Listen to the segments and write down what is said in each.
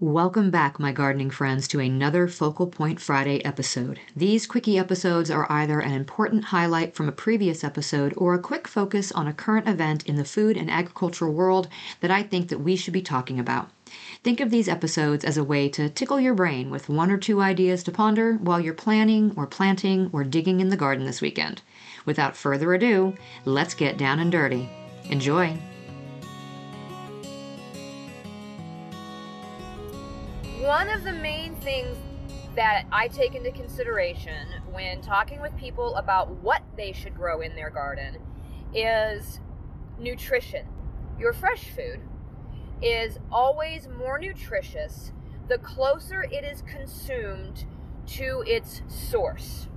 Welcome back, my gardening friends, to another Focal Point Friday episode. These quickie episodes are either an important highlight from a previous episode or a quick focus on a current event in the food and agricultural world that I think that we should be talking about. Think of these episodes as a way to tickle your brain with one or two ideas to ponder while you're planning or planting or digging in the garden this weekend. Without further ado, let's get down and dirty. Enjoy! One of the main things that I take into consideration when talking with people about what they should grow in their garden is nutrition. Your fresh food is always more nutritious the closer it is consumed to its source.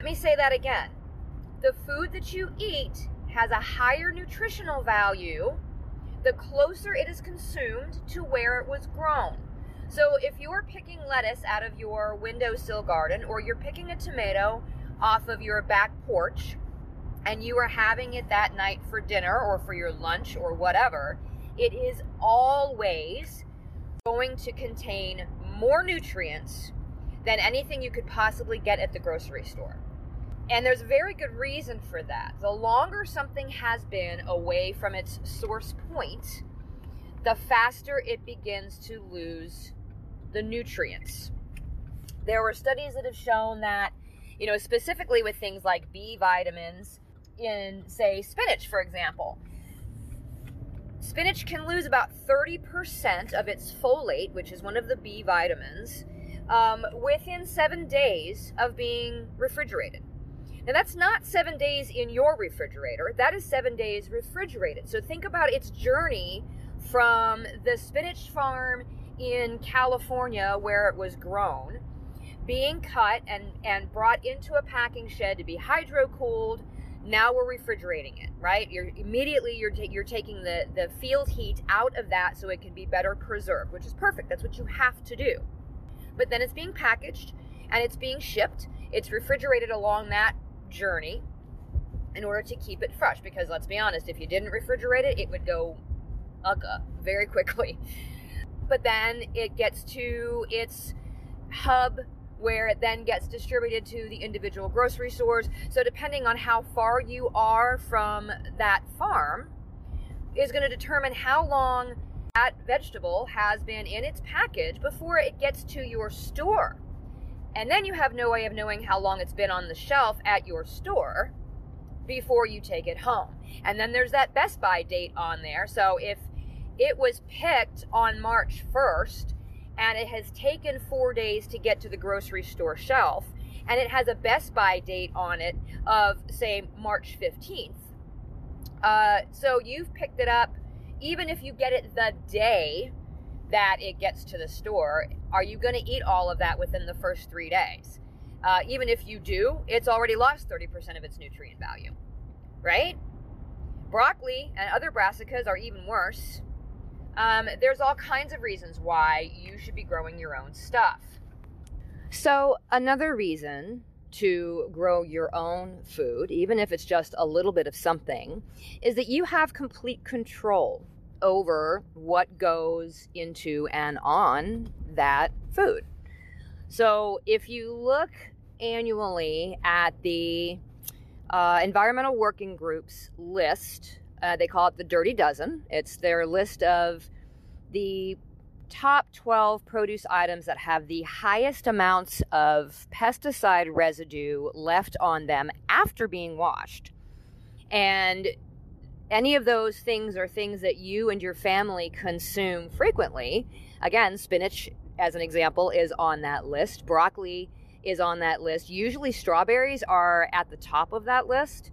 Let me say that again. The food that you eat has a higher nutritional value the closer it is consumed to where it was grown. You're picking lettuce out of your windowsill garden or you're picking a tomato off of your back porch and you are having it that night for dinner or for your lunch or whatever, it is always going to contain more nutrients than anything you could possibly get at the grocery store. And there's a very good reason for that. The longer something has been away from its source point, the faster it begins to lose the nutrients. There were studies that have shown that, you know, specifically with things like B vitamins in, say, spinach, for example. Spinach can lose about 30% of its folate, which is one of the B vitamins, um, within seven days of being refrigerated. Now, that's not seven days in your refrigerator, that is seven days refrigerated. So, think about its journey from the spinach farm in California where it was grown, being cut and, and brought into a packing shed to be hydro cooled. Now we're refrigerating it, right? You're immediately you're ta- you're taking the the field heat out of that so it can be better preserved, which is perfect. That's what you have to do. But then it's being packaged and it's being shipped. It's refrigerated along that journey in order to keep it fresh because let's be honest, if you didn't refrigerate it, it would go ugga very quickly but then it gets to its hub where it then gets distributed to the individual grocery stores. So, depending on how far you are from that farm, is going to determine how long that vegetable has been in its package before it gets to your store. And then you have no way of knowing how long it's been on the shelf at your store before you take it home. And then there's that Best By date on there. So, if it was picked on March 1st and it has taken four days to get to the grocery store shelf. And it has a Best By date on it of, say, March 15th. Uh, so you've picked it up, even if you get it the day that it gets to the store, are you going to eat all of that within the first three days? Uh, even if you do, it's already lost 30% of its nutrient value, right? Broccoli and other brassicas are even worse. Um, there's all kinds of reasons why you should be growing your own stuff. So, another reason to grow your own food, even if it's just a little bit of something, is that you have complete control over what goes into and on that food. So, if you look annually at the uh, Environmental Working Group's list uh, they call it the Dirty Dozen. It's their list of the top 12 produce items that have the highest amounts of pesticide residue left on them after being washed. And any of those things are things that you and your family consume frequently. Again, spinach, as an example, is on that list. Broccoli is on that list. Usually, strawberries are at the top of that list.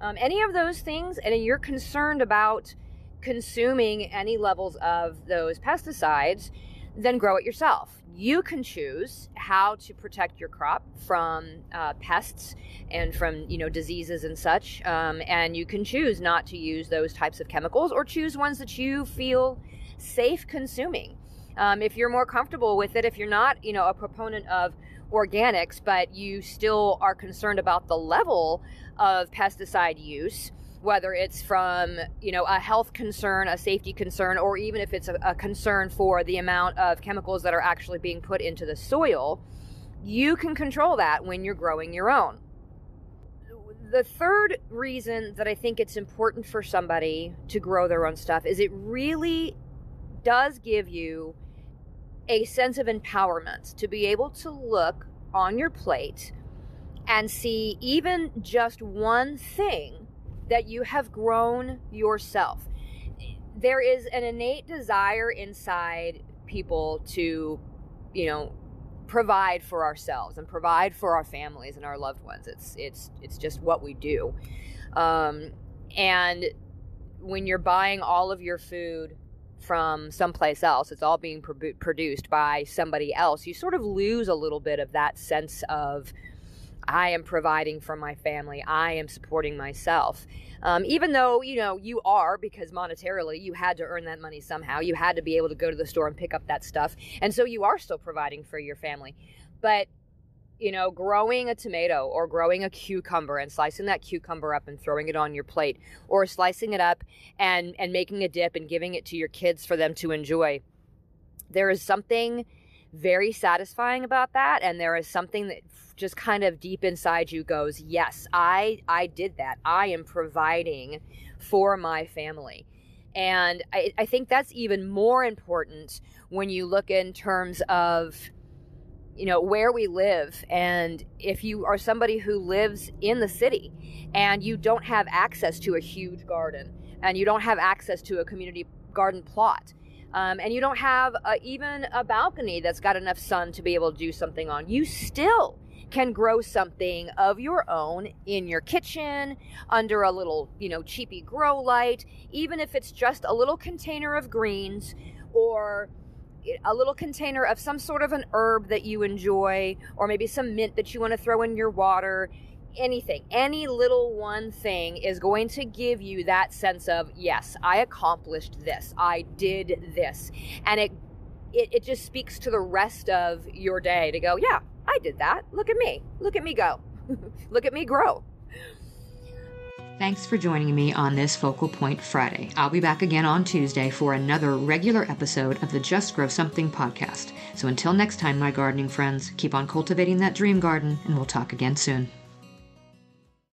Um, any of those things, and you're concerned about consuming any levels of those pesticides, then grow it yourself. You can choose how to protect your crop from uh, pests and from you know diseases and such, um, and you can choose not to use those types of chemicals or choose ones that you feel safe consuming. Um, if you're more comfortable with it, if you're not you know a proponent of organics, but you still are concerned about the level of pesticide use, whether it's from you know a health concern, a safety concern, or even if it's a, a, concern for the amount of chemicals that are actually being put into the soil, you can control that when you're growing your own. The third reason that I think it's important for somebody to grow their own stuff is it really does give you a sense of empowerment to be able to look on your plate and see even just one thing that you have grown yourself. There is an innate desire inside people to, you know, provide for ourselves and provide for our families and our loved ones. It's it's it's just what we do. Um, and when you're buying all of your food from someplace else, it's all being pro- produced by somebody else. You sort of lose a little bit of that sense of I am providing for my family. I am supporting myself. Um, even though, you know, you are, because monetarily you had to earn that money somehow. You had to be able to go to the store and pick up that stuff. And so you are still providing for your family. But, you know, growing a tomato or growing a cucumber and slicing that cucumber up and throwing it on your plate or slicing it up and, and making a dip and giving it to your kids for them to enjoy. There is something very satisfying about that. And there is something that just kind of deep inside you goes, yes, I, I did that. I am providing for my family. And I, I think that's even more important when you look in terms of, you know, where we live. And if you are somebody who lives in the city and you don't have access to a huge garden and you don't have access to a community garden plot, um, and you don't have a, even a balcony that's got enough sun to be able to do something on, you still can grow something of your own in your kitchen under a little, you know, cheapy grow light, even if it's just a little container of greens or a little container of some sort of an herb that you enjoy, or maybe some mint that you want to throw in your water. Anything, any little one thing is going to give you that sense of, yes, I accomplished this, I did this. And it, it, it just speaks to the rest of your day to go, yeah, I did that. Look at me. Look at me go. Look at me grow. Thanks for joining me on this Focal Point Friday. I'll be back again on Tuesday for another regular episode of the Just Grow Something podcast. So until next time, my gardening friends, keep on cultivating that dream garden, and we'll talk again soon.